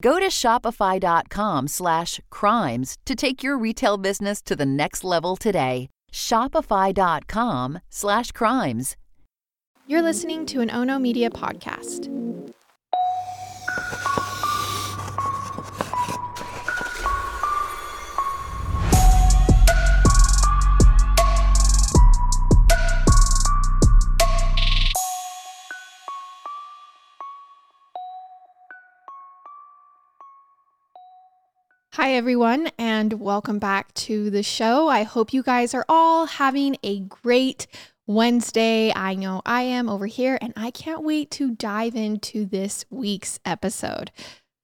Go to shopify.com slash crimes to take your retail business to the next level today. Shopify.com slash crimes. You're listening to an Ono Media podcast. Hi, everyone, and welcome back to the show. I hope you guys are all having a great Wednesday. I know I am over here, and I can't wait to dive into this week's episode.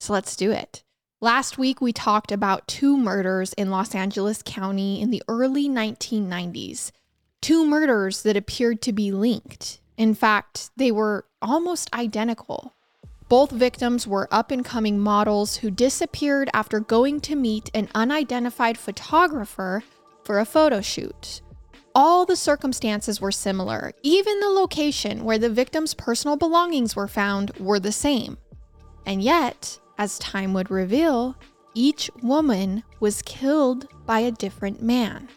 So let's do it. Last week, we talked about two murders in Los Angeles County in the early 1990s. Two murders that appeared to be linked. In fact, they were almost identical. Both victims were up and coming models who disappeared after going to meet an unidentified photographer for a photo shoot. All the circumstances were similar. Even the location where the victim's personal belongings were found were the same. And yet, as time would reveal, each woman was killed by a different man.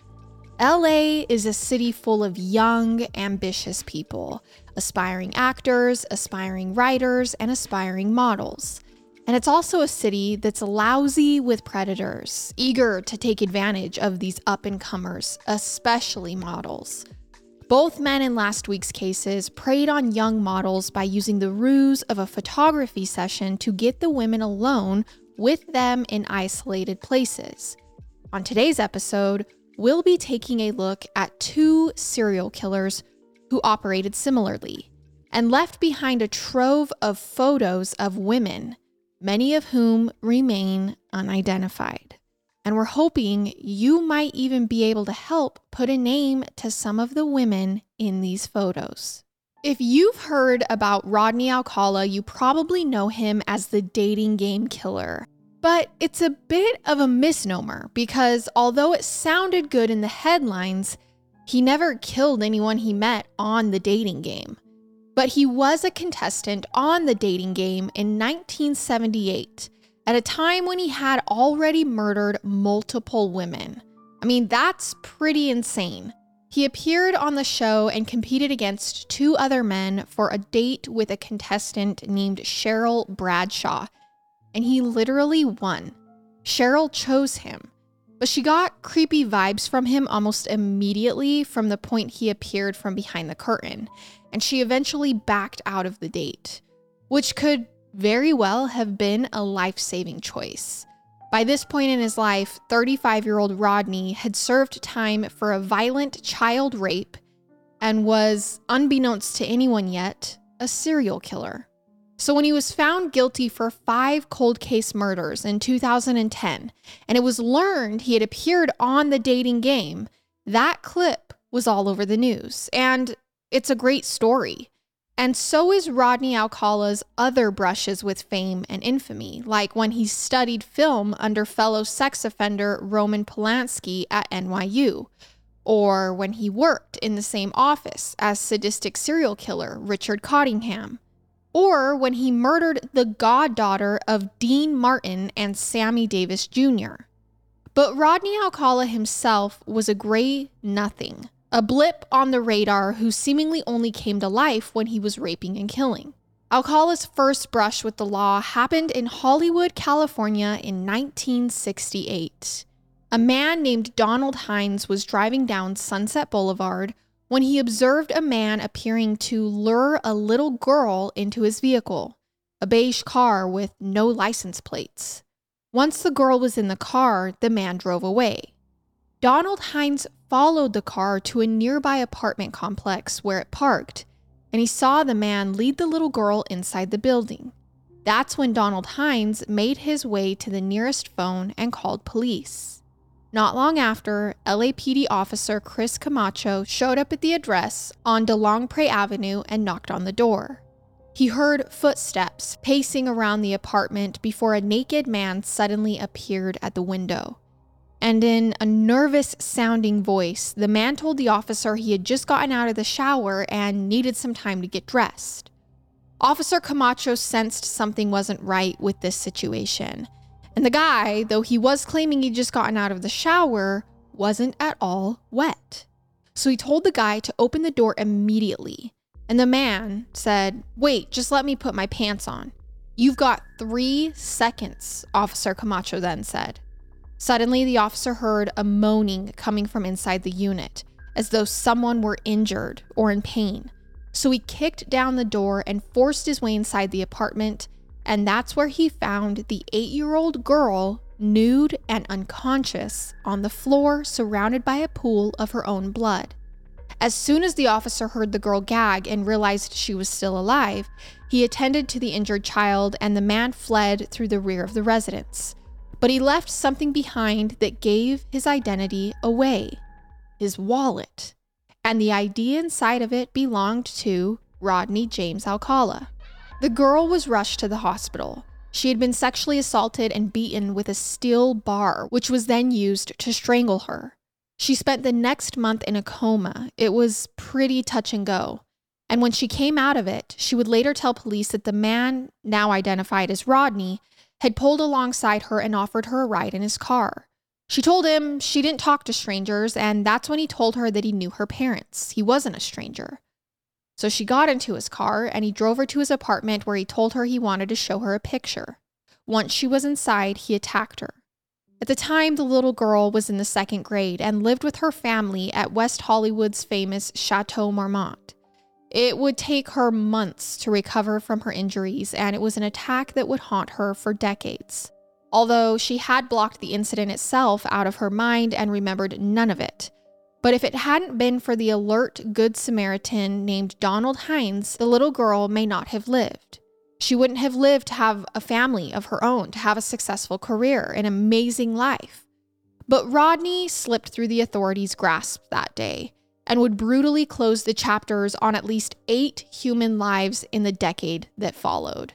LA is a city full of young, ambitious people, aspiring actors, aspiring writers, and aspiring models. And it's also a city that's lousy with predators, eager to take advantage of these up and comers, especially models. Both men in last week's cases preyed on young models by using the ruse of a photography session to get the women alone with them in isolated places. On today's episode, we'll be taking a look at two serial killers who operated similarly and left behind a trove of photos of women, many of whom remain unidentified. And we're hoping you might even be able to help put a name to some of the women in these photos. If you've heard about Rodney Alcala, you probably know him as the dating game killer. But it's a bit of a misnomer because although it sounded good in the headlines, he never killed anyone he met on the dating game. But he was a contestant on the dating game in 1978 at a time when he had already murdered multiple women. I mean, that's pretty insane. He appeared on the show and competed against two other men for a date with a contestant named Cheryl Bradshaw and he literally won. Cheryl chose him, but she got creepy vibes from him almost immediately from the point he appeared from behind the curtain, and she eventually backed out of the date, which could very well have been a life saving choice. By this point in his life, 35 year old Rodney had served time for a violent child rape and was, unbeknownst to anyone yet, a serial killer. So, when he was found guilty for five cold case murders in 2010, and it was learned he had appeared on the dating game, that clip was all over the news. And it's a great story. And so is Rodney Alcala's other brushes with fame and infamy, like when he studied film under fellow sex offender Roman Polanski at NYU, or when he worked in the same office as sadistic serial killer Richard Cottingham, or when he murdered the goddaughter of Dean Martin and Sammy Davis Jr. But Rodney Alcala himself was a gray nothing, a blip on the radar who seemingly only came to life when he was raping and killing. Alcala's first brush with the law happened in Hollywood, California in 1968. A man named Donald Hines was driving down Sunset Boulevard when he observed a man appearing to lure a little girl into his vehicle, a beige car with no license plates. Once the girl was in the car, the man drove away. Donald Hines followed the car to a nearby apartment complex where it parked and he saw the man lead the little girl inside the building. That's when Donald Hines made his way to the nearest phone and called police. Not long after, LAPD officer Chris Camacho showed up at the address on DeLongpre Avenue and knocked on the door. He heard footsteps pacing around the apartment before a naked man suddenly appeared at the window and in a nervous sounding voice, the man told the officer he had just gotten out of the shower and needed some time to get dressed. Officer Camacho sensed something wasn't right with this situation. And the guy, though he was claiming he'd just gotten out of the shower, wasn't at all wet. So he told the guy to open the door immediately. And the man said, Wait, just let me put my pants on. You've got three seconds, Officer Camacho then said. Suddenly, the officer heard a moaning coming from inside the unit, as though someone were injured or in pain. So he kicked down the door and forced his way inside the apartment, and that's where he found the eight year old girl nude and unconscious on the floor, surrounded by a pool of her own blood. As soon as the officer heard the girl gag and realized she was still alive, he attended to the injured child and the man fled through the rear of the residence. But he left something behind that gave his identity away his wallet. And the ID inside of it belonged to Rodney James Alcala. The girl was rushed to the hospital. She had been sexually assaulted and beaten with a steel bar, which was then used to strangle her. She spent the next month in a coma. It was pretty touch and go. And when she came out of it, she would later tell police that the man, now identified as Rodney, had pulled alongside her and offered her a ride in his car. She told him she didn't talk to strangers, and that's when he told her that he knew her parents. He wasn't a stranger. So she got into his car and he drove her to his apartment where he told her he wanted to show her a picture. Once she was inside, he attacked her. At the time, the little girl was in the second grade and lived with her family at West Hollywood's famous Chateau Marmont. It would take her months to recover from her injuries, and it was an attack that would haunt her for decades. Although she had blocked the incident itself out of her mind and remembered none of it. But if it hadn't been for the alert Good Samaritan named Donald Hines, the little girl may not have lived. She wouldn't have lived to have a family of her own, to have a successful career, an amazing life. But Rodney slipped through the authorities' grasp that day and would brutally close the chapters on at least eight human lives in the decade that followed.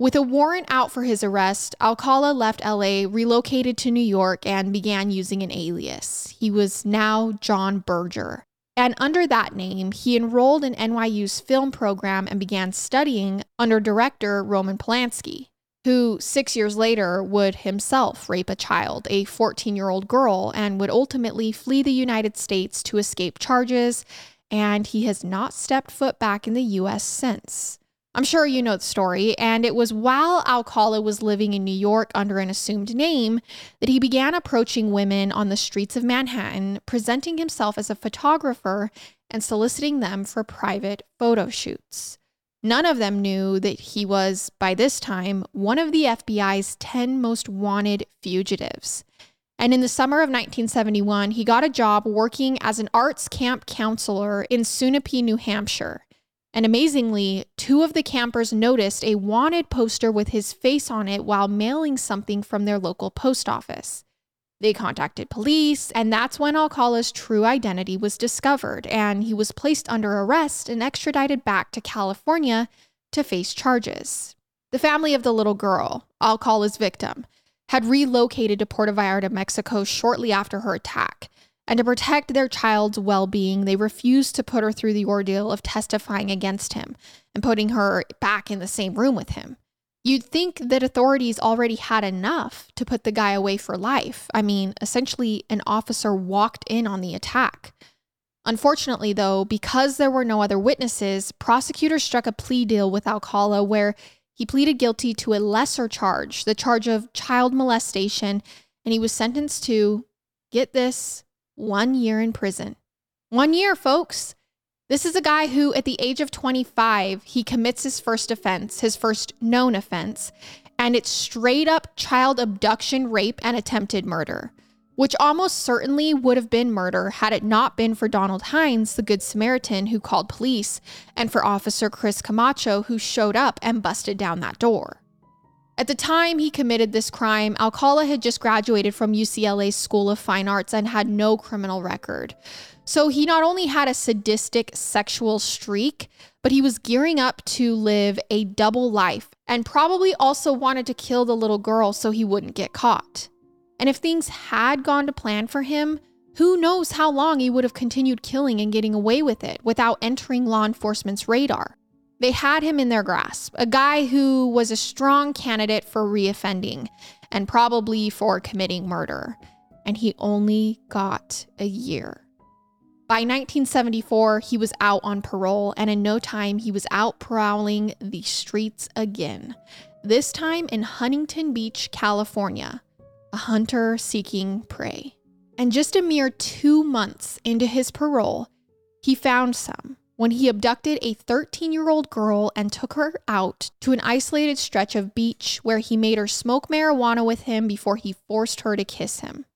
With a warrant out for his arrest, Alcala left LA, relocated to New York, and began using an alias. He was now John Berger. And under that name, he enrolled in NYU's film program and began studying under director Roman Polanski who six years later would himself rape a child, a 14 year old girl, and would ultimately flee the United States to escape charges. And he has not stepped foot back in the US since. I'm sure you know the story, and it was while Alcala was living in New York under an assumed name that he began approaching women on the streets of Manhattan, presenting himself as a photographer and soliciting them for private photo shoots. None of them knew that he was, by this time, one of the FBI's 10 most wanted fugitives. And in the summer of 1971, he got a job working as an arts camp counselor in Sunapee, New Hampshire. And amazingly, two of the campers noticed a wanted poster with his face on it while mailing something from their local post office. They contacted police, and that's when Alcala's true identity was discovered, and he was placed under arrest and extradited back to California to face charges. The family of the little girl, Alcala's victim, had relocated to Puerto Vallarta, Mexico shortly after her attack, And to protect their child's well being, they refused to put her through the ordeal of testifying against him and putting her back in the same room with him. You'd think that authorities already had enough to put the guy away for life. I mean, essentially, an officer walked in on the attack. Unfortunately, though, because there were no other witnesses, prosecutors struck a plea deal with Alcala where he pleaded guilty to a lesser charge, the charge of child molestation, and he was sentenced to, get this, one year in prison. One year, folks. This is a guy who, at the age of 25, he commits his first offense, his first known offense, and it's straight up child abduction, rape, and attempted murder which almost certainly would have been murder had it not been for Donald Hines, the Good Samaritan who called police, and for Officer Chris Camacho, who showed up and busted down that door. At the time he committed this crime, Alcala had just graduated from UCLA's School of Fine Arts and had no criminal record. So he not only had a sadistic sexual streak, but he was gearing up to live a double life and probably also wanted to kill the little girl so he wouldn't get caught. And if things had gone to plan for him, who knows how long he would have continued killing and getting away with it without entering law enforcement's radar. They had him in their grasp, a guy who was a strong candidate for reoffending and probably for committing murder. And he only got a year. By 1974, he was out on parole, and in no time, he was out prowling the streets again. This time in Huntington Beach, California, a hunter seeking prey. And just a mere two months into his parole, he found some when he abducted a 13 year old girl and took her out to an isolated stretch of beach where he made her smoke marijuana with him before he forced her to kiss him.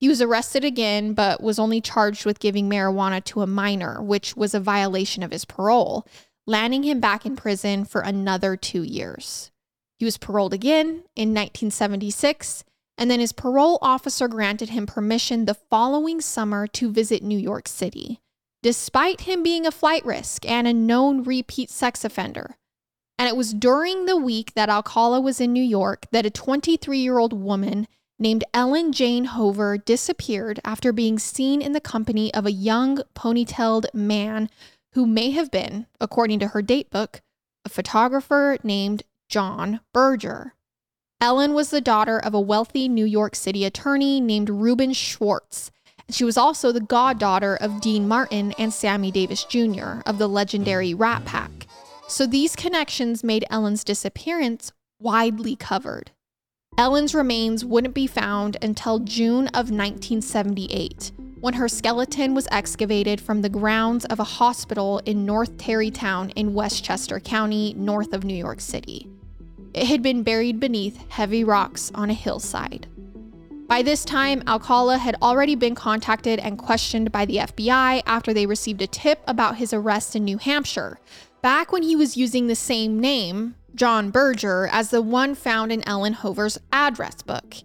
He was arrested again, but was only charged with giving marijuana to a minor, which was a violation of his parole, landing him back in prison for another two years. He was paroled again in 1976 and then his parole officer granted him permission the following summer to visit New York City, despite him being a flight risk and a known repeat sex offender. And it was during the week that Alcala was in New York that a 23 year old woman named Ellen Jane Hover disappeared after being seen in the company of a young ponytailed man who may have been, according to her date book, a photographer named John Berger. Ellen was the daughter of a wealthy New York City attorney named Reuben Schwartz. She was also the goddaughter of Dean Martin and Sammy Davis Jr. of the legendary mm-hmm. Rat Pack. So these connections made Ellen's disappearance widely covered. Ellen's remains wouldn't be found until June of 1978, when her skeleton was excavated from the grounds of a hospital in North Tarrytown in Westchester County, north of New York City. It had been buried beneath heavy rocks on a hillside. By this time, Alcala had already been contacted and questioned by the FBI after they received a tip about his arrest in New Hampshire, back when he was using the same name, John Berger, as the one found in Ellen Hover's address book.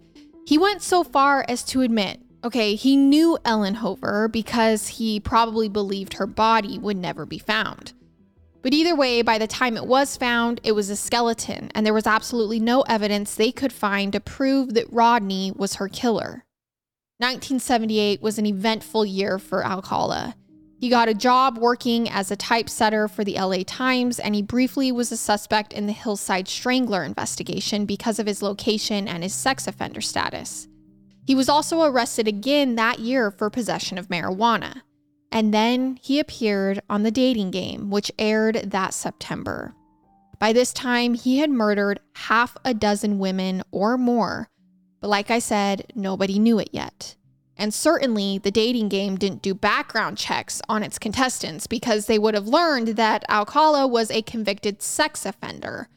He went so far as to admit, okay, he knew Ellen Hover because he probably believed her body would never be found. But either way, by the time it was found, it was a skeleton, and there was absolutely no evidence they could find to prove that Rodney was her killer. 1978 was an eventful year for Alcala. He got a job working as a typesetter for the LA Times, and he briefly was a suspect in the Hillside Strangler investigation because of his location and his sex offender status. He was also arrested again that year for possession of marijuana. And then he appeared on The Dating Game, which aired that September. By this time, he had murdered half a dozen women or more, but like I said, nobody knew it yet. And certainly, the dating game didn't do background checks on its contestants because they would have learned that Alcala was a convicted sex offender.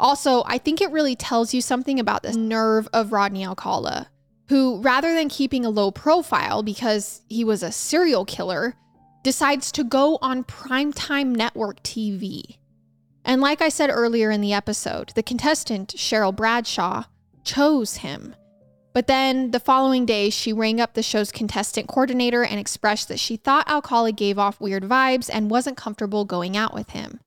Also, I think it really tells you something about the nerve of Rodney Alcala who, rather than keeping a low profile because he was a serial killer, decides to go on primetime network TV. And like I said earlier in the episode, the contestant, Cheryl Bradshaw, chose him. But then the following day, she rang up the show's contestant coordinator and expressed that she thought Alcala gave off weird vibes and wasn't comfortable going out with him.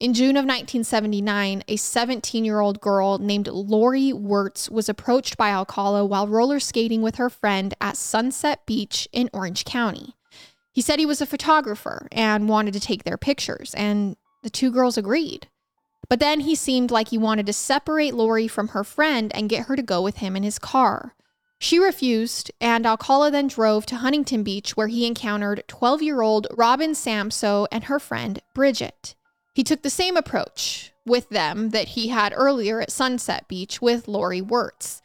In June of 1979, a 17 year old girl named Lori Wertz was approached by Alcala while roller skating with her friend at Sunset Beach in Orange County. He said he was a photographer and wanted to take their pictures, and the two girls agreed. But then he seemed like he wanted to separate Lori from her friend and get her to go with him in his car. She refused, and Alcala then drove to Huntington Beach where he encountered 12 year old Robin Samsoe and her friend Bridget. He took the same approach with them that he had earlier at Sunset Beach with Lori Wertz.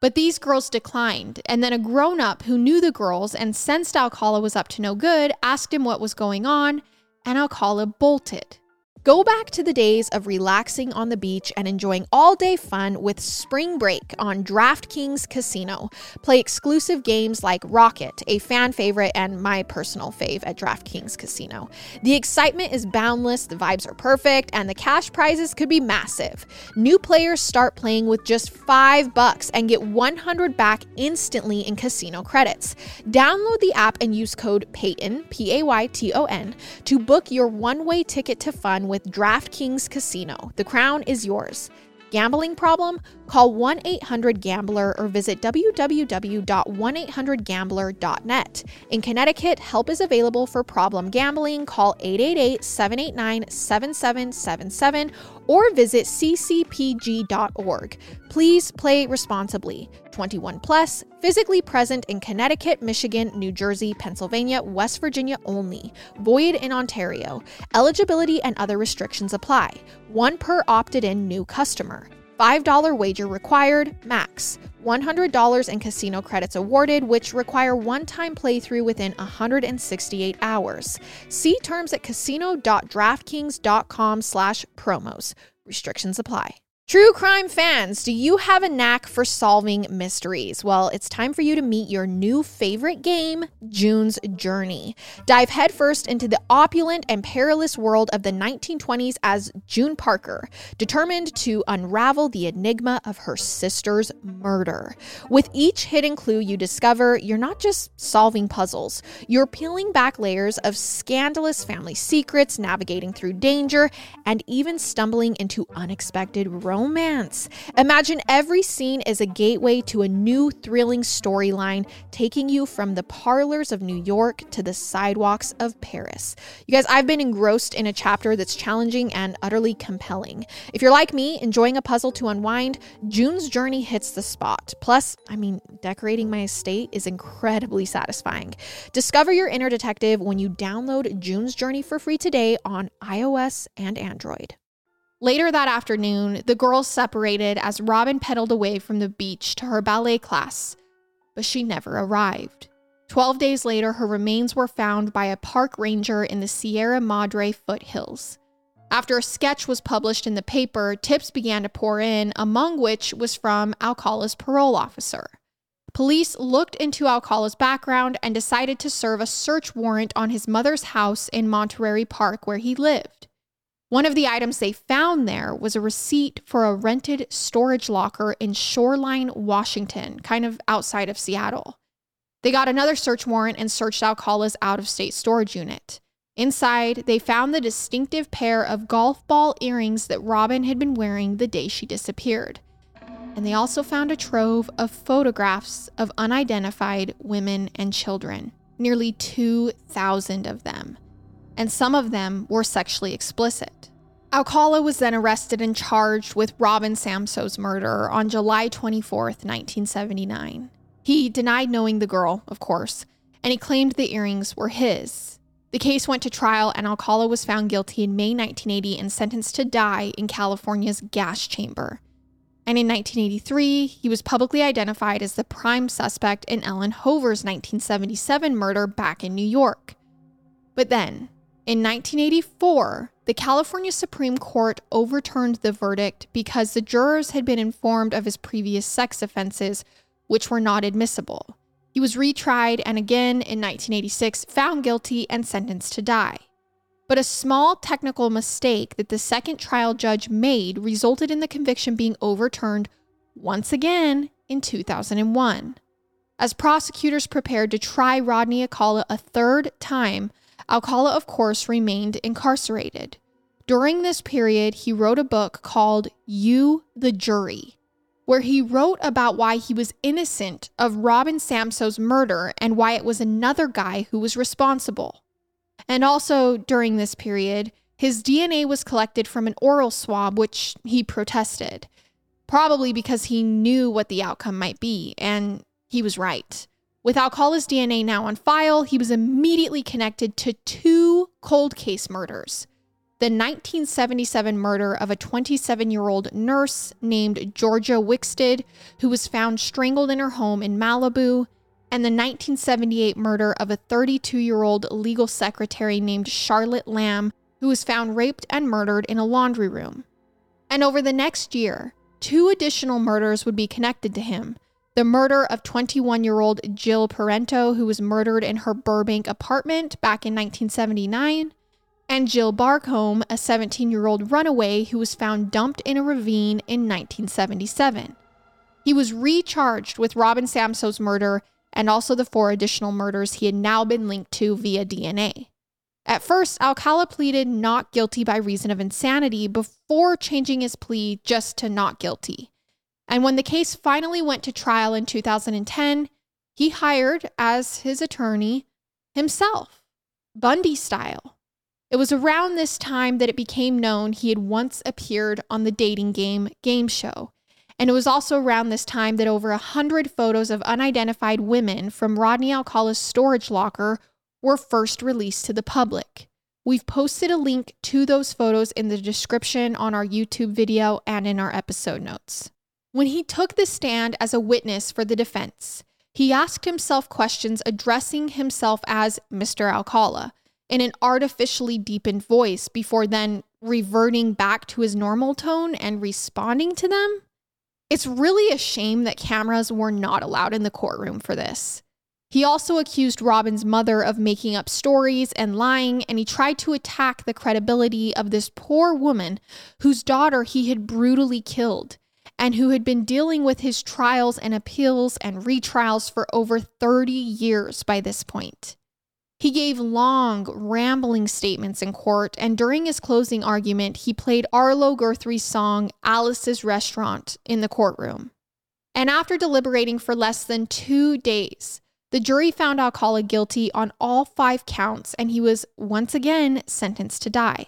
But these girls declined, and then a grown up who knew the girls and sensed Alcala was up to no good asked him what was going on, and Alcala bolted. Go back to the days of relaxing on the beach and enjoying all day fun with Spring Break on DraftKings Casino. Play exclusive games like Rocket, a fan favorite and my personal fave at DraftKings Casino. The excitement is boundless, the vibes are perfect, and the cash prizes could be massive. New players start playing with just 5 bucks and get 100 back instantly in casino credits. Download the app and use code PAYTON, P A Y T O N, to book your one-way ticket to fun with DraftKings Casino. The crown is yours. Gambling problem? Call 1 800 Gambler or visit www.1800Gambler.net. In Connecticut, help is available for problem gambling. Call 888 789 7777 or visit ccpg.org. Please play responsibly. 21 plus, physically present in Connecticut, Michigan, New Jersey, Pennsylvania, West Virginia only. Void in Ontario. Eligibility and other restrictions apply. One per opted in new customer. $5 wager required, max. $100 in casino credits awarded, which require one time playthrough within 168 hours. See terms at casino.draftkings.com slash promos. Restrictions apply. True crime fans, do you have a knack for solving mysteries? Well, it's time for you to meet your new favorite game, June's Journey. Dive headfirst into the opulent and perilous world of the 1920s as June Parker, determined to unravel the enigma of her sister's murder. With each hidden clue you discover, you're not just solving puzzles, you're peeling back layers of scandalous family secrets, navigating through danger, and even stumbling into unexpected romance. Imagine every scene is a gateway to a new thrilling storyline, taking you from the parlors of New York to the sidewalks of Paris. You guys, I've been engrossed in a chapter that's challenging and utterly compelling. If you're like me, enjoying a puzzle to unwind, June's journey hits the spot. Plus, I mean, decorating my estate is incredibly satisfying. Discover your inner detective when you download June's Journey for free today on iOS and Android. Later that afternoon, the girls separated as Robin pedaled away from the beach to her ballet class, but she never arrived. Twelve days later, her remains were found by a park ranger in the Sierra Madre foothills. After a sketch was published in the paper, tips began to pour in, among which was from Alcala's parole officer. Police looked into Alcala's background and decided to serve a search warrant on his mother's house in Monterey Park, where he lived. One of the items they found there was a receipt for a rented storage locker in Shoreline, Washington, kind of outside of Seattle. They got another search warrant and searched Alcala's out of state storage unit. Inside, they found the distinctive pair of golf ball earrings that Robin had been wearing the day she disappeared. And they also found a trove of photographs of unidentified women and children, nearly 2,000 of them and some of them were sexually explicit. Alcala was then arrested and charged with Robin Samsoe's murder on July 24, 1979. He denied knowing the girl, of course, and he claimed the earrings were his. The case went to trial, and Alcala was found guilty in May 1980 and sentenced to die in California's gas chamber. And in 1983, he was publicly identified as the prime suspect in Ellen Hover's 1977 murder back in New York. But then, in 1984, the California Supreme Court overturned the verdict because the jurors had been informed of his previous sex offenses, which were not admissible. He was retried and again in 1986 found guilty and sentenced to die. But a small technical mistake that the second trial judge made resulted in the conviction being overturned once again in 2001. As prosecutors prepared to try Rodney Alcala a third time, Alcala, of course, remained incarcerated. During this period, he wrote a book called You, the Jury, where he wrote about why he was innocent of Robin Samsoe's murder and why it was another guy who was responsible. And also during this period, his DNA was collected from an oral swab, which he protested, probably because he knew what the outcome might be, and he was right. With Alcala's DNA now on file, he was immediately connected to two cold case murders the 1977 murder of a 27 year old nurse named Georgia Wixted, who was found strangled in her home in Malibu, and the 1978 murder of a 32 year old legal secretary named Charlotte Lamb, who was found raped and murdered in a laundry room. And over the next year, two additional murders would be connected to him the murder of 21 year old Jill Parenteau, who was murdered in her Burbank apartment back in 1979 and Jill Barcomb, a 17 year old runaway who was found dumped in a ravine in 1977. He was recharged with Robin Samsoe's murder and also the four additional murders he had now been linked to via DNA. At first, Alcala pleaded not guilty by reason of insanity before changing his plea just to not guilty. And when the case finally went to trial in 2010, he hired as his attorney himself, Bundy style. It was around this time that it became known he had once appeared on the dating game game show. And it was also around this time that over a hundred photos of unidentified women from Rodney Alcala's storage locker were first released to the public. We've posted a link to those photos in the description on our YouTube video and in our episode notes. When he took the stand as a witness for the defense, he asked himself questions addressing himself as Mr. Alcala in an artificially deepened voice before then reverting back to his normal tone and responding to them. It's really a shame that cameras were not allowed in the courtroom for this. He also accused Robin's mother of making up stories and lying, and he tried to attack the credibility of this poor woman whose daughter he had brutally killed and who had been dealing with his trials and appeals and retrials for over 30 years by this point. He gave long, rambling statements in court, and during his closing argument, he played Arlo Guthrie's song Alice's Restaurant in the courtroom. And after deliberating for less than two days, the jury found Alcala guilty on all five counts, and he was once again sentenced to die.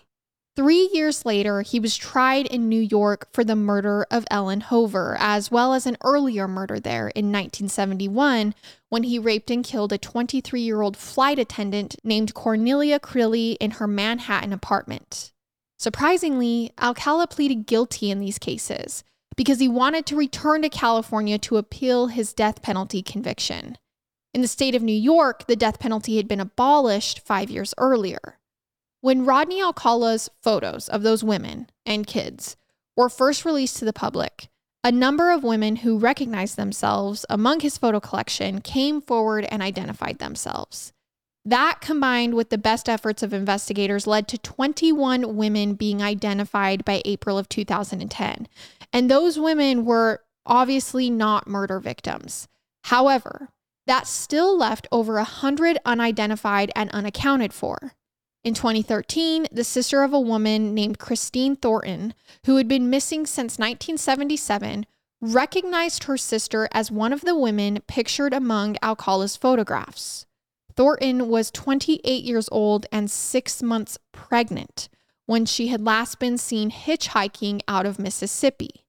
Three years later, he was tried in New York for the murder of Ellen Hover, as well as an earlier murder there in 1971 when he raped and killed a 23 year old flight attendant named Cornelia Crilley in her Manhattan apartment. Surprisingly, Alcala pleaded guilty in these cases because he wanted to return to California to appeal his death penalty conviction. In the state of New York, the death penalty had been abolished five years earlier. When Rodney Alcala's photos of those women and kids were first released to the public, a number of women who recognized themselves among his photo collection came forward and identified themselves. That combined with the best efforts of investigators led to 21 women being identified by April of 2010. And those women were obviously not murder victims. However, that still left over 100 unidentified and unaccounted for. In 2013, the sister of a woman named Christine Thornton, who had been missing since 1977, recognized her sister as one of the women pictured among Alcala's photographs. Thornton was 28 years old and six months pregnant when she had last been seen hitchhiking out of Mississippi.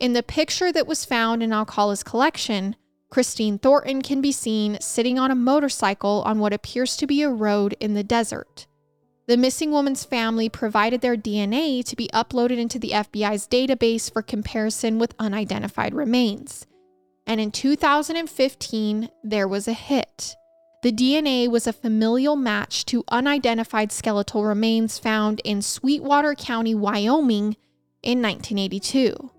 In the picture that was found in Alcala's collection, Christine Thornton can be seen sitting on a motorcycle on what appears to be a road in the desert. The missing woman's family provided their DNA to be uploaded into the FBI's database for comparison with unidentified remains. And in 2015, there was a hit. The DNA was a familial match to unidentified skeletal remains found in Sweetwater County, Wyoming in 1982.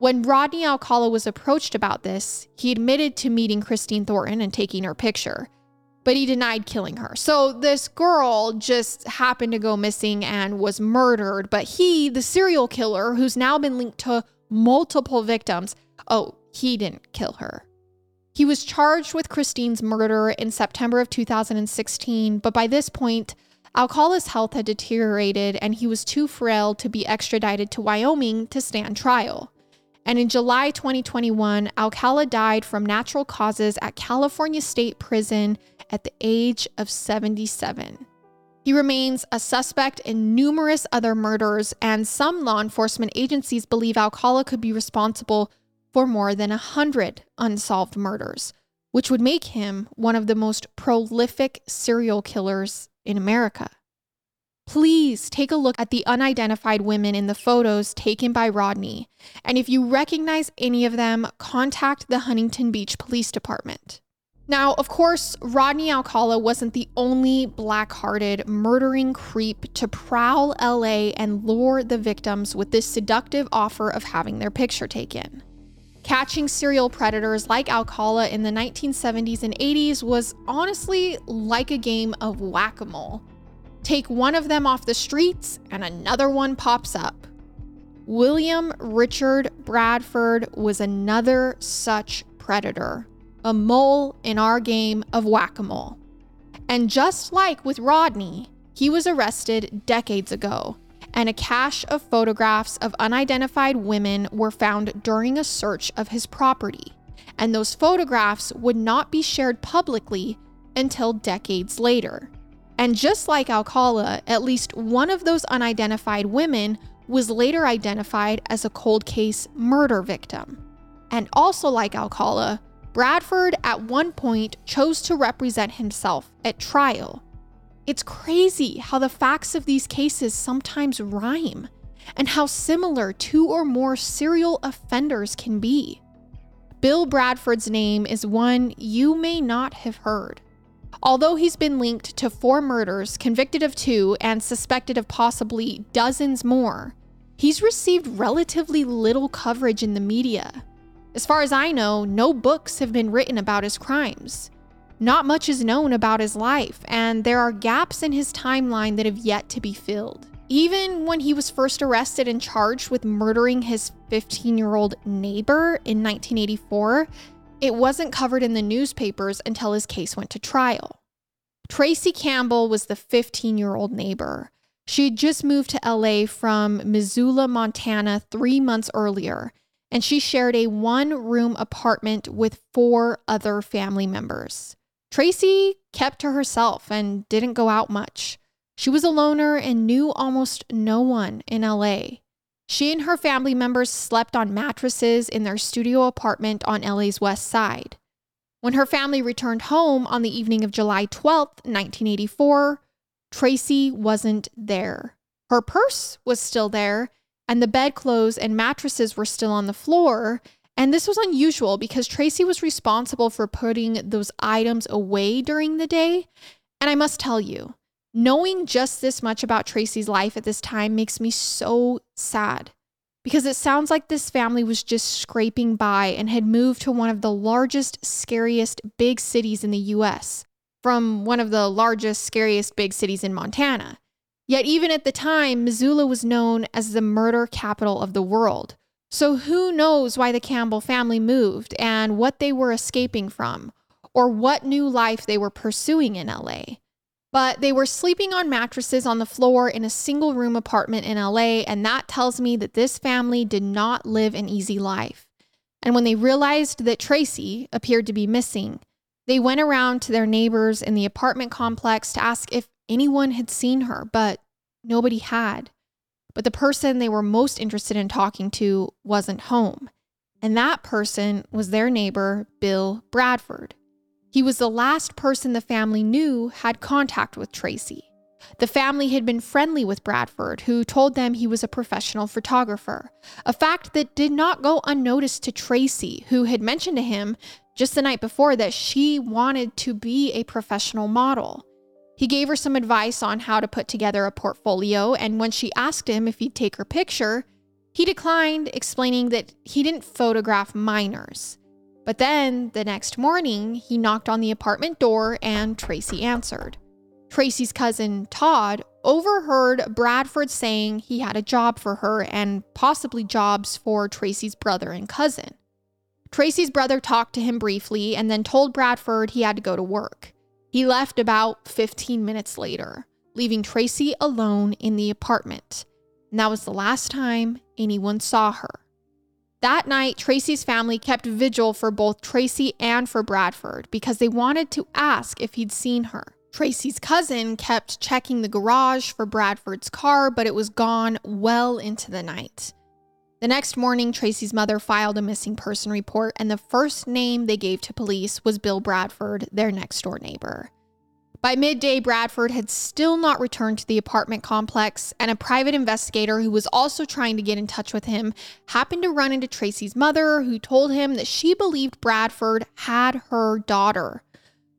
When Rodney Alcala was approached about this, he admitted to meeting Christine Thornton and taking her picture but he denied killing her. So this girl just happened to go missing and was murdered, but he, the serial killer who's now been linked to multiple victims, oh, he didn't kill her. He was charged with Christine's murder in September of 2016, but by this point, Alcala's health had deteriorated and he was too frail to be extradited to Wyoming to stand trial. And in July 2021, Alcala died from natural causes at California State Prison at the age of 77. He remains a suspect in numerous other murders, and some law enforcement agencies believe Alcala could be responsible for more than 100 unsolved murders, which would make him one of the most prolific serial killers in America. Please take a look at the unidentified women in the photos taken by Rodney, and if you recognize any of them, contact the Huntington Beach Police Department. Now, of course, Rodney Alcala wasn't the only black hearted murdering creep to prowl LA and lure the victims with this seductive offer of having their picture taken. Catching serial predators like Alcala in the 1970s and 80s was honestly like a game of whack a mole. Take one of them off the streets, and another one pops up. William Richard Bradford was another such predator, a mole in our game of whack a mole. And just like with Rodney, he was arrested decades ago and a cache of photographs of unidentified women were found during a search of his property. And those photographs would not be shared publicly until decades later. And just like Alcala, at least one of those unidentified women was later identified as a cold case murder victim. And also like Alcala, Bradford at one point chose to represent himself at trial. It's crazy how the facts of these cases sometimes rhyme and how similar two or more serial offenders can be. Bill Bradford's name is one you may not have heard. Although he's been linked to four murders, convicted of two, and suspected of possibly dozens more, he's received relatively little coverage in the media. As far as I know, no books have been written about his crimes. Not much is known about his life, and there are gaps in his timeline that have yet to be filled. Even when he was first arrested and charged with murdering his 15 year old neighbor in 1984, it wasn't covered in the newspapers until his case went to trial. Tracy Campbell was the 15 year old neighbor. She had just moved to LA from Missoula, Montana, three months earlier, and she shared a one room apartment with four other family members. Tracy kept to herself and didn't go out much. She was a loner and knew almost no one in LA. She and her family members slept on mattresses in their studio apartment on LA's west side. When her family returned home on the evening of July 12, 1984, Tracy wasn't there. Her purse was still there, and the bedclothes and mattresses were still on the floor, and this was unusual because Tracy was responsible for putting those items away during the day. And I must tell you, knowing just this much about Tracy's life at this time makes me so sad because it sounds like this family was just scraping by and had moved to one of the largest, scariest big cities in the US from one of the largest, scariest big cities in Montana. Yet, even at the time, Missoula was known as the murder capital of the world. So, who knows why the Campbell family moved and what they were escaping from, or what new life they were pursuing in LA. But they were sleeping on mattresses on the floor in a single room apartment in LA, and that tells me that this family did not live an easy life. And when they realized that Tracy appeared to be missing, they went around to their neighbors in the apartment complex to ask if anyone had seen her, but nobody had. But the person they were most interested in talking to wasn't home. And that person was their neighbor, Bill Bradford. He was the last person the family knew had contact with Tracy. The family had been friendly with Bradford, who told them he was a professional photographer, a fact that did not go unnoticed to Tracy, who had mentioned to him just the night before that she wanted to be a professional model. He gave her some advice on how to put together a portfolio, and when she asked him if he'd take her picture, he declined, explaining that he didn't photograph minors. But then, the next morning, he knocked on the apartment door and Tracy answered. Tracy's cousin, Todd, overheard Bradford saying he had a job for her and possibly jobs for Tracy's brother and cousin. Tracy's brother talked to him briefly and then told Bradford he had to go to work. He left about 15 minutes later. leaving Tracy alone in the apartment. And that was the last time anyone saw her. That night, Tracy's family kept vigil for both Tracy and for Bradford because they wanted to ask if he'd seen her. Tracy's cousin kept checking the garage for Bradford's car, but it was gone well into the night. The next morning, Tracy's mother filed a missing person report, and the first name they gave to police was Bill Bradford, their next door neighbor. By midday, Bradford had still not returned to the apartment complex, and a private investigator who was also trying to get in touch with him happened to run into Tracy's mother, who told him that she believed Bradford had her daughter.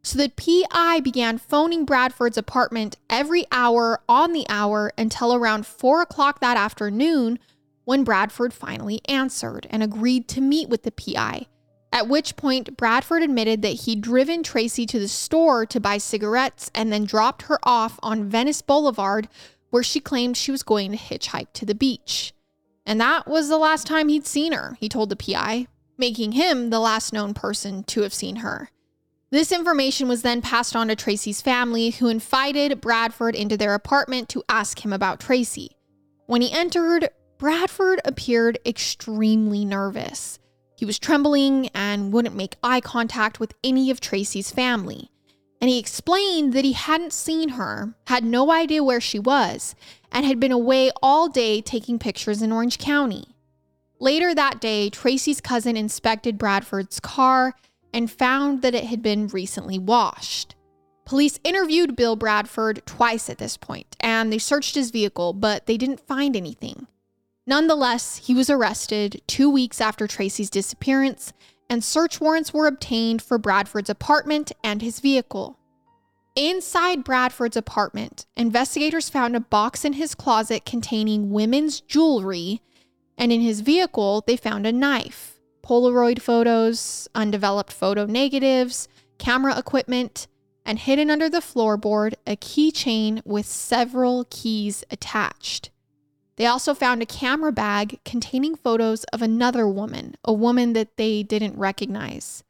So the PI began phoning Bradford's apartment every hour on the hour until around 4 o'clock that afternoon when Bradford finally answered and agreed to meet with the PI. At which point, Bradford admitted that he'd driven Tracy to the store to buy cigarettes and then dropped her off on Venice Boulevard, where she claimed she was going to hitchhike to the beach. And that was the last time he'd seen her, he told the PI, making him the last known person to have seen her. This information was then passed on to Tracy's family, who invited Bradford into their apartment to ask him about Tracy. When he entered, Bradford appeared extremely nervous. He was trembling and wouldn't make eye contact with any of Tracy's family. And he explained that he hadn't seen her, had no idea where she was, and had been away all day taking pictures in Orange County. Later that day, Tracy's cousin inspected Bradford's car and found that it had been recently washed. Police interviewed Bill Bradford twice at this point, and they searched his vehicle, but they didn't find anything. Nonetheless, he was arrested two weeks after Tracy's disappearance, and search warrants were obtained for Bradford's apartment and his vehicle. Inside Bradford's apartment, investigators found a box in his closet containing women's jewelry, and in his vehicle, they found a knife, Polaroid photos, undeveloped photo negatives, camera equipment, and hidden under the floorboard, a keychain with several keys attached. They also found a camera bag containing photos of another woman, a woman that they didn't recognize.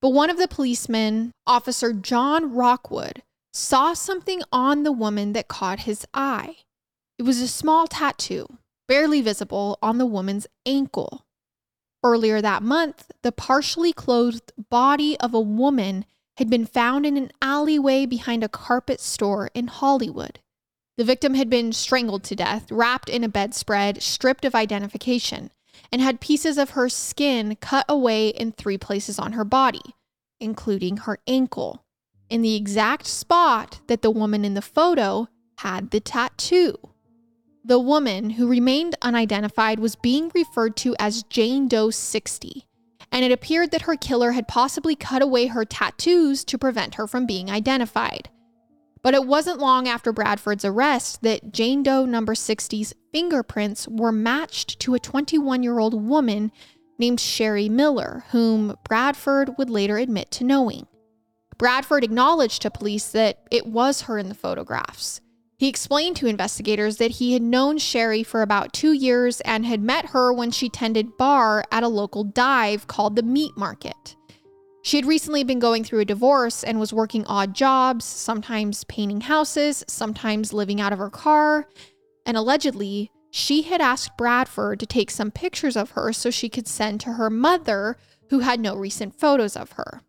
But one of the policemen, Officer John Rockwood, saw something on the woman that caught his eye. It was a small tattoo, barely visible on the woman's ankle. Earlier that month, the partially clothed body of a woman had been found in an alleyway behind a carpet store in Hollywood. The victim had been strangled to death, wrapped in a bedspread, stripped of identification, and had pieces of her skin cut away in three places on her body, including her ankle, in the exact spot that the woman in the photo had the tattoo. The woman, who remained unidentified, was being referred to as Jane Doe 60, and it appeared that her killer had possibly cut away her tattoos to prevent her from being identified. But it wasn't long after Bradford's arrest that Jane Doe number 60's fingerprints were matched to a 21 year old woman named Sherry Miller, whom Bradford would later admit to knowing. Bradford acknowledged to police that it was her in the photographs. He explained to investigators that he had known Sherry for about two years and had met her when she tended bar at a local dive called the Meat Market. She had recently been going through a divorce and was working odd jobs, sometimes painting houses, sometimes living out of her car. And allegedly, she had asked Bradford to take some pictures of her so she could send to her mother, who had no recent photos of her.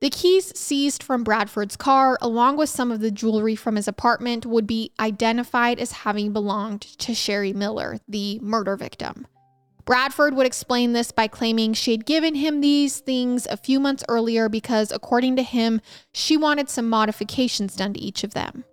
The keys seized from Bradford's car, along with some of the jewelry from his apartment, would be identified as having belonged to Sherry Miller, the murder victim. Bradford would explain this by claiming she had given him these things a few months earlier because, according to him, she wanted some modifications done to each of them.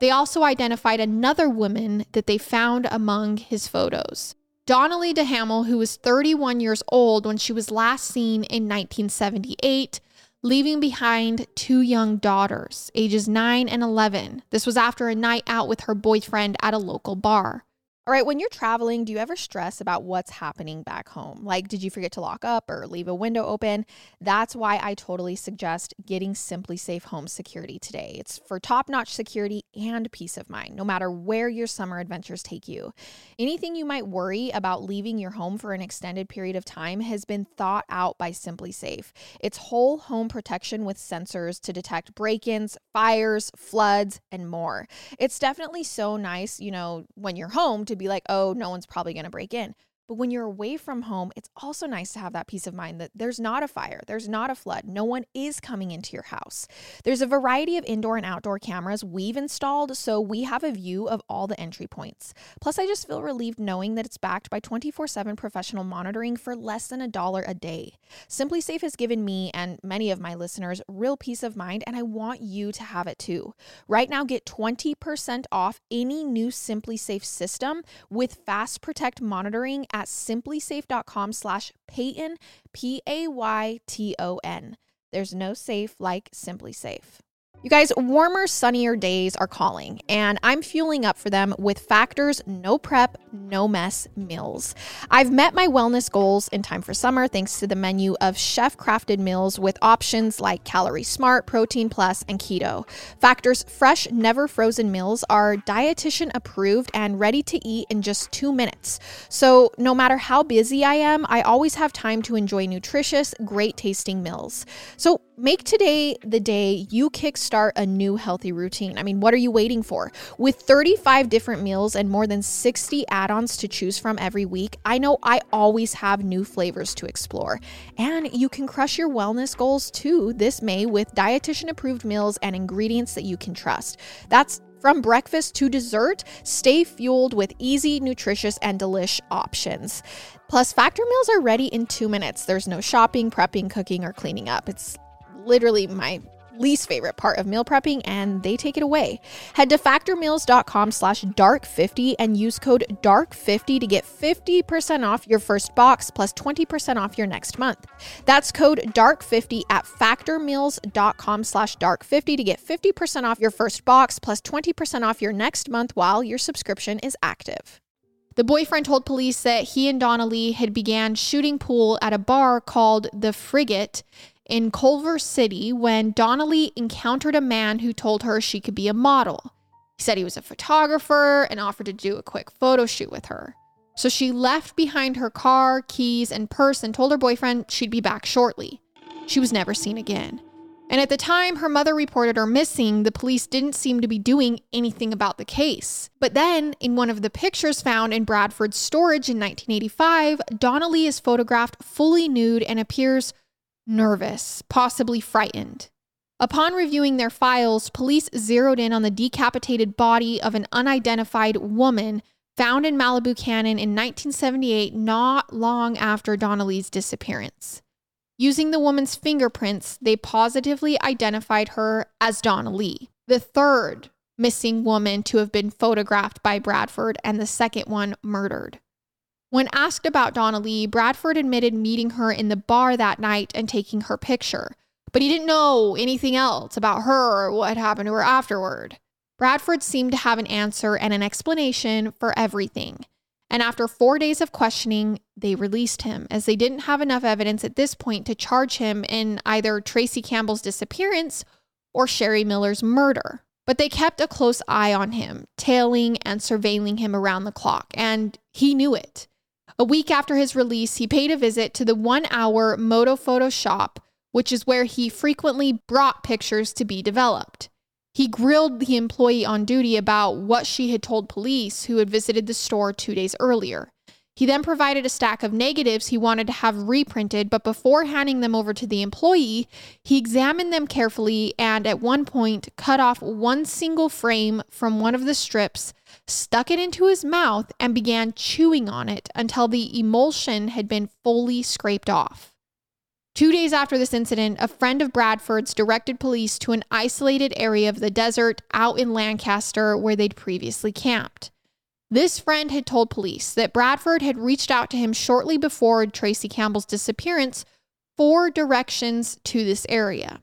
They also identified another woman that they found among his photos. Donnelly DeHamel, who was 31 years old when she was last seen in 1978, leaving behind two young daughters, ages 9 and 11. This was after a night out with her boyfriend at a local bar. All right, when you're traveling, do you ever stress about what's happening back home? Like, did you forget to lock up or leave a window open? That's why I totally suggest getting SimpliSafe Home Security today. It's for top notch security and peace of mind, no matter where your summer adventures take you. Anything you might worry about leaving your home for an extended period of time has been thought out by SimpliSafe. It's whole home protection with sensors to detect break ins, fires, floods, and more. It's definitely so nice, you know, when you're home to be like, oh, no one's probably going to break in. But when you're away from home, it's also nice to have that peace of mind that there's not a fire, there's not a flood, no one is coming into your house. There's a variety of indoor and outdoor cameras we've installed, so we have a view of all the entry points. Plus, I just feel relieved knowing that it's backed by 24 7 professional monitoring for less than a dollar a day. SimpliSafe has given me and many of my listeners real peace of mind, and I want you to have it too. Right now, get 20% off any new SimpliSafe system with Fast Protect monitoring at simplisafe.com slash Payton, P A Y T O N. There's no safe like SimpliSafe. You guys, warmer, sunnier days are calling, and I'm fueling up for them with Factor's no prep, no mess meals. I've met my wellness goals in time for summer thanks to the menu of chef crafted meals with options like Calorie Smart, Protein Plus, and Keto. Factor's fresh, never frozen meals are dietitian approved and ready to eat in just two minutes. So, no matter how busy I am, I always have time to enjoy nutritious, great tasting meals. So, make today the day you kickstart start a new healthy routine. I mean, what are you waiting for? With 35 different meals and more than 60 add ons to choose from every week, I know I always have new flavors to explore. And you can crush your wellness goals too this May with dietitian approved meals and ingredients that you can trust. That's from breakfast to dessert, stay fueled with easy, nutritious, and delish options. Plus, factor meals are ready in two minutes. There's no shopping, prepping, cooking, or cleaning up. It's literally my least favorite part of meal prepping and they take it away. Head to factormeals.com slash dark50 and use code dark50 to get 50% off your first box plus 20% off your next month. That's code dark50 at factormeals.com slash dark50 to get 50% off your first box plus 20% off your next month while your subscription is active. The boyfriend told police that he and Donnelly had began shooting pool at a bar called the Frigate in Culver City when Donnelly encountered a man who told her she could be a model. He said he was a photographer and offered to do a quick photo shoot with her. So she left behind her car, keys, and purse and told her boyfriend she'd be back shortly. She was never seen again. And at the time her mother reported her missing, the police didn't seem to be doing anything about the case. But then, in one of the pictures found in Bradford's storage in 1985, Donnelly is photographed fully nude and appears nervous, possibly frightened. Upon reviewing their files, police zeroed in on the decapitated body of an unidentified woman found in Malibu Canyon in 1978, not long after Donnelly's disappearance. Using the woman's fingerprints, they positively identified her as Donnelly, the third missing woman to have been photographed by Bradford and the second one murdered. When asked about Donnelly, Bradford admitted meeting her in the bar that night and taking her picture, but he didn't know anything else about her or what happened to her afterward. Bradford seemed to have an answer and an explanation for everything. And after four days of questioning, they released him as they didn't have enough evidence at this point to charge him in either Tracy Campbell's disappearance or Sherry Miller's murder. But they kept a close eye on him, tailing and surveilling him around the clock, and he knew it. A week after his release, he paid a visit to the one hour Moto Photo shop, which is where he frequently brought pictures to be developed. He grilled the employee on duty about what she had told police who had visited the store two days earlier. He then provided a stack of negatives he wanted to have reprinted, but before handing them over to the employee, he examined them carefully and at one point cut off one single frame from one of the strips stuck it into his mouth, and began chewing on it until the emulsion had been fully scraped off. Two days after this incident, a friend of Bradford's directed police to an isolated area of the desert out in Lancaster where they'd previously camped. This friend had told police that Bradford had reached out to him shortly before Tracy Campbell's disappearance for directions to this area.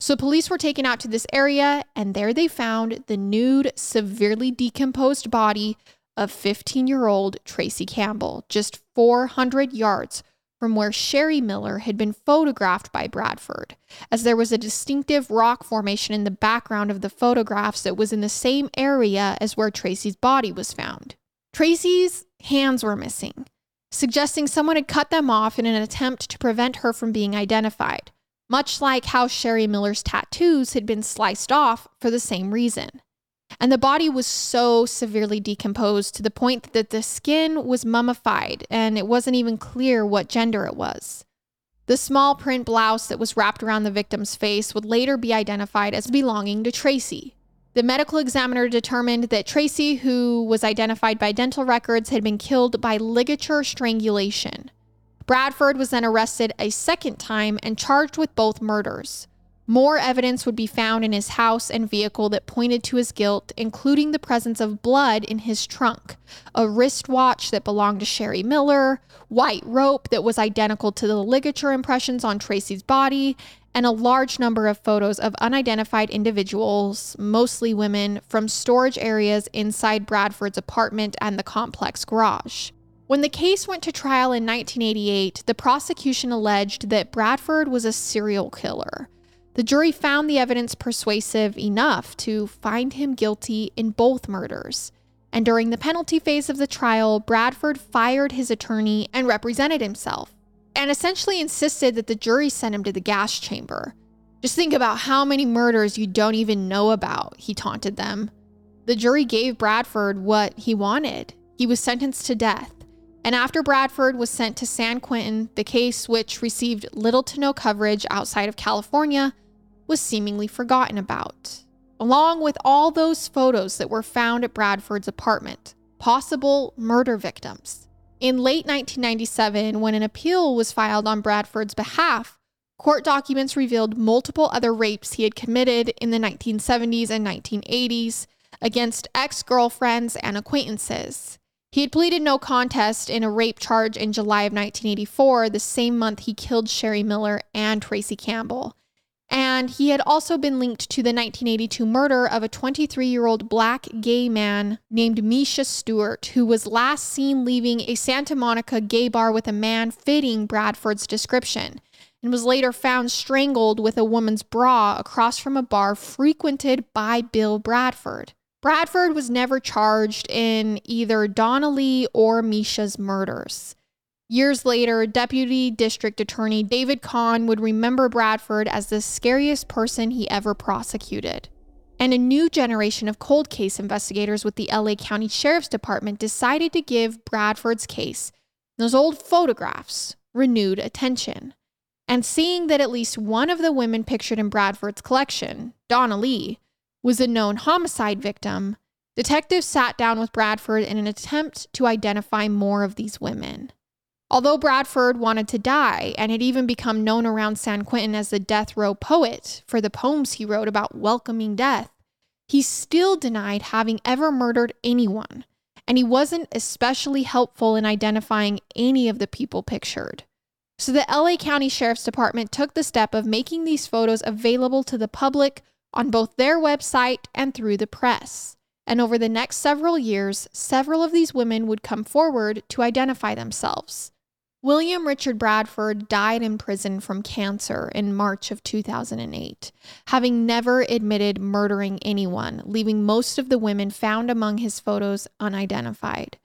So police were taken out to this area, and there they found the nude, severely decomposed body of 15 year old Tracy Campbell, just 400 yards from where Sherry Miller had been photographed by Bradford, as there was a distinctive rock formation in the background of the photographs that was in the same area as where Tracy's body was found. Tracy's hands were missing, suggesting someone had cut them off in an attempt to prevent her from being identified, much like how Sherry Miller's tattoos had been sliced off for the same reason. And the body was so severely decomposed to the point that the skin was mummified and it wasn't even clear what gender it was. The small print blouse that was wrapped around the victim's face would later be identified as belonging to Tracy. The medical examiner determined that Tracy, who was identified by dental records, had been killed by ligature strangulation. Bradford was then arrested a second time and charged with both murders. More evidence would be found in his house and vehicle that pointed to his guilt, including the presence of blood in his trunk, a wristwatch that belonged to Sherry Miller, white rope that was identical to the ligature impressions on Tracy's body, and a large number of photos of unidentified individuals, mostly women, from storage areas inside Bradford's apartment and the complex garage. When the case went to trial in 1988, the prosecution alleged that Bradford was a serial killer the jury found the evidence persuasive enough to find him guilty in both murders. And during the penalty phase of the trial, Bradford fired his attorney and represented himself, and essentially insisted that the jury send him to the gas chamber. Just think about how many murders you don't even know about, he taunted them. The jury gave Bradford what he wanted. He was sentenced to death. And after Bradford was sent to San Quentin, the case, which received little to no coverage outside of California, was seemingly forgotten about, along with all those photos that were found at Bradford's apartment, possible murder victims. In late 1997, when an appeal was filed on Bradford's behalf, court documents revealed multiple other rapes he had committed in the 1970s and 1980s against ex girlfriends and acquaintances. He had pleaded no contest in a rape charge in July of 1984, the same month he killed Sherry Miller and Tracy Campbell. And he had also been linked to the 1982 murder of a 23 year old black gay man named Misha Stewart, who was last seen leaving a Santa Monica gay bar with a man fitting Bradford's description and was later found strangled with a woman's bra across from a bar frequented by Bill Bradford. Bradford was never charged in either Donnelly or Misha's murders. Years later, Deputy District Attorney David Kahn would remember Bradford as the scariest person he ever prosecuted. And a new generation of cold case investigators with the LA County Sheriff's Department decided to give Bradford's case, those old photographs, renewed attention. And seeing that at least one of the women pictured in Bradford's collection, Donna Lee, was a known homicide victim, detectives sat down with Bradford in an attempt to identify more of these women. Although Bradford wanted to die and had even become known around San Quentin as the death row poet for the poems he wrote about welcoming death, he still denied having ever murdered anyone, and he wasn't especially helpful in identifying any of the people pictured. So the LA County Sheriff's Department took the step of making these photos available to the public on both their website and through the press. And over the next several years, several of these women would come forward to identify themselves. William Richard Bradford died in prison from cancer in March of 2008, having never admitted murdering anyone, leaving most of the women found among his photos unidentified.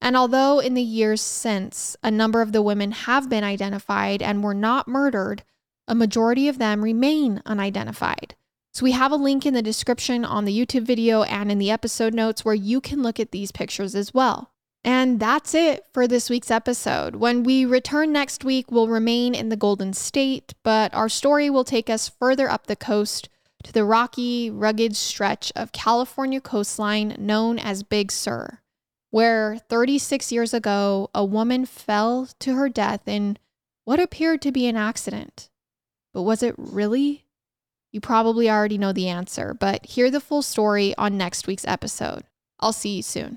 And although in the years since a number of the women have been identified and were not murdered, a majority of them remain unidentified. So we have a link in the description on the YouTube video and in the episode notes where you can look at these pictures as well. And that's it for this week's episode. When we return next week, we'll remain in the Golden State, but our story will take us further up the coast to the rocky, rugged stretch of California coastline known as Big Sur, where 36 years ago, a woman fell to her death in what appeared to be an accident. But was it really? You probably already know the answer, but hear the full story on next week's episode. I'll see you soon.